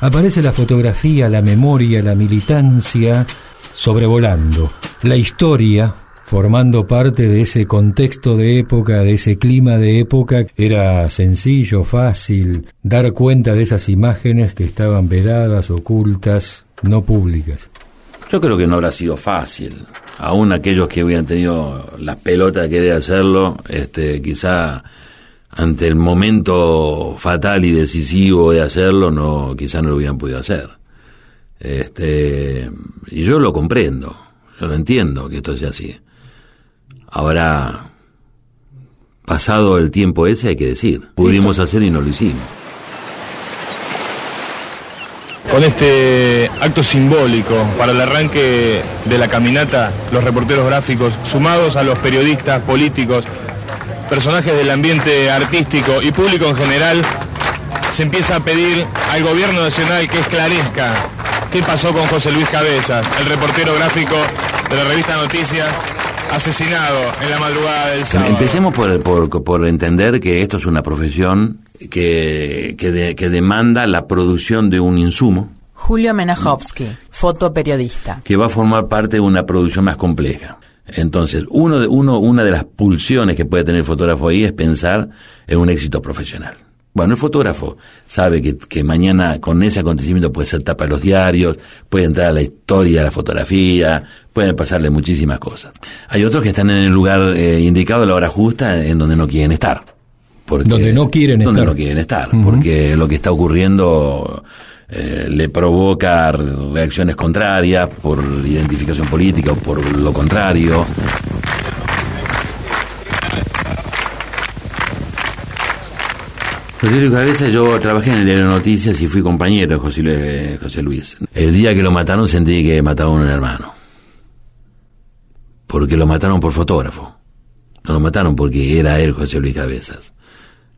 aparece la fotografía, la memoria, la militancia sobrevolando, la historia formando parte de ese contexto de época, de ese clima de época, era sencillo, fácil dar cuenta de esas imágenes que estaban vedadas, ocultas, no públicas. Yo creo que no habrá sido fácil. Aún aquellos que hubieran tenido las pelotas de querer hacerlo, este, quizá ante el momento fatal y decisivo de hacerlo, no, quizá no lo hubieran podido hacer. Este, y yo lo comprendo, yo lo entiendo que esto sea así. Ahora, pasado el tiempo ese, hay que decir, pudimos hacer y no lo hicimos. Con este acto simbólico para el arranque de la caminata, los reporteros gráficos, sumados a los periodistas, políticos, personajes del ambiente artístico y público en general, se empieza a pedir al gobierno nacional que esclarezca qué pasó con José Luis Cabezas, el reportero gráfico de la revista Noticias, asesinado en la madrugada del sábado. Empecemos por, por, por entender que esto es una profesión que, que, que demanda la producción de un insumo. Julio Menajovsky, fotoperiodista. Que va a formar parte de una producción más compleja. Entonces, uno de, uno, una de las pulsiones que puede tener el fotógrafo ahí es pensar en un éxito profesional. Bueno, el fotógrafo sabe que, que, mañana con ese acontecimiento puede ser tapa de los diarios, puede entrar a la historia de la fotografía, pueden pasarle muchísimas cosas. Hay otros que están en el lugar eh, indicado a la hora justa en donde no quieren estar. Porque, donde no quieren donde estar. no quieren estar, uh -huh. porque lo que está ocurriendo eh, le provoca reacciones contrarias por identificación política o por lo contrario. José Luis Cabeza, yo trabajé en el diario Noticias y fui compañero de José Luis, José Luis. El día que lo mataron sentí que mataban a un hermano. Porque lo mataron por fotógrafo. No lo mataron porque era él José Luis Cabezas.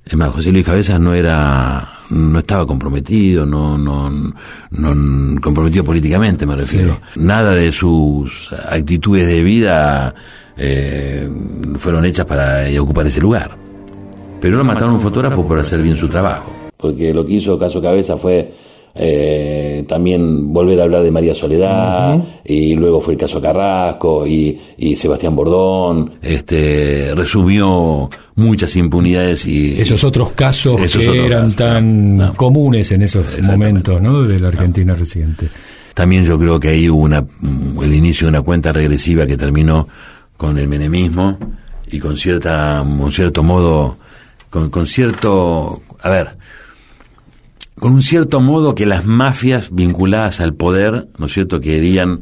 Es más, José Luis Cabezas no era, no estaba comprometido, no, no, no comprometido políticamente me refiero. Sí. Nada de sus actitudes de vida eh, fueron hechas para ocupar ese lugar. Pero no mataron a un fotógrafo por hacer bien su trabajo. Porque lo que hizo Caso Cabeza fue eh, también volver a hablar de María Soledad, uh -huh. y luego fue el caso Carrasco y, y, Sebastián Bordón, este resumió muchas impunidades y esos otros casos esos que otros eran casos, tan no. comunes en esos momentos ¿no? de la Argentina no. reciente. También yo creo que ahí hubo una, el inicio de una cuenta regresiva que terminó con el menemismo y con cierta, un cierto modo, con, con cierto, a ver, con un cierto modo que las mafias vinculadas al poder, ¿no es cierto?, querían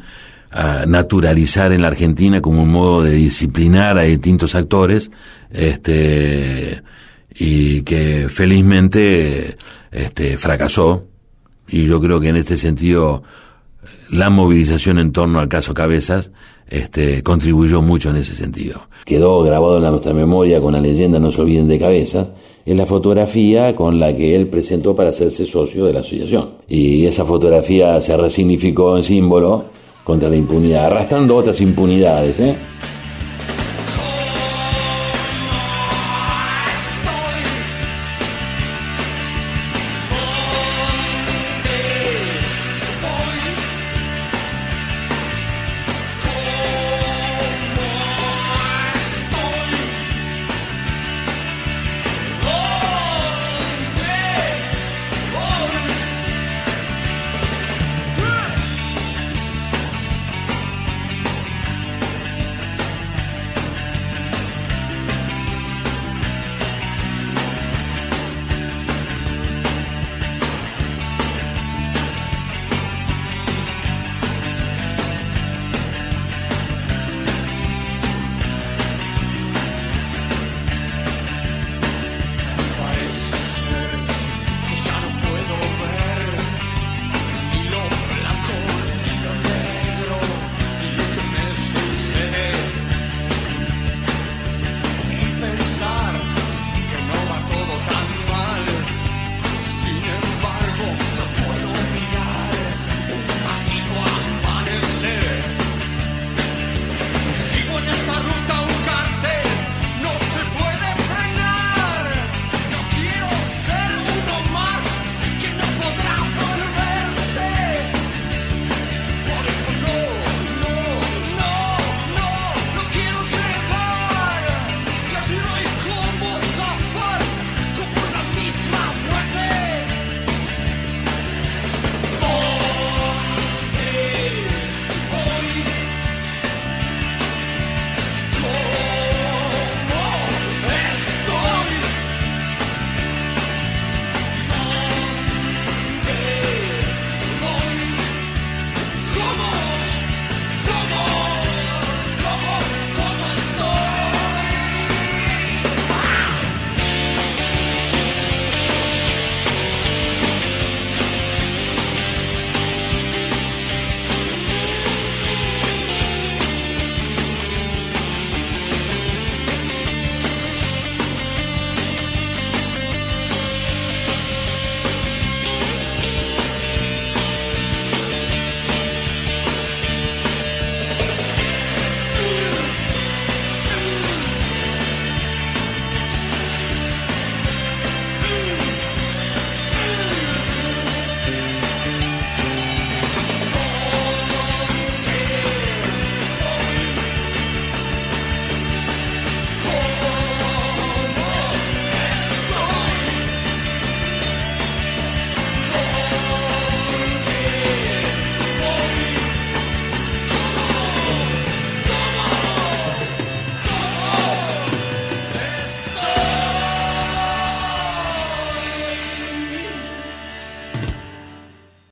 uh, naturalizar en la Argentina como un modo de disciplinar a distintos actores, este, y que felizmente, este, fracasó. Y yo creo que en este sentido, la movilización en torno al caso Cabezas, este, contribuyó mucho en ese sentido. Quedó grabado en nuestra memoria con la leyenda No se olviden de Cabezas, es la fotografía con la que él presentó para hacerse socio de la asociación. Y esa fotografía se resignificó en símbolo contra la impunidad, arrastrando otras impunidades. ¿eh?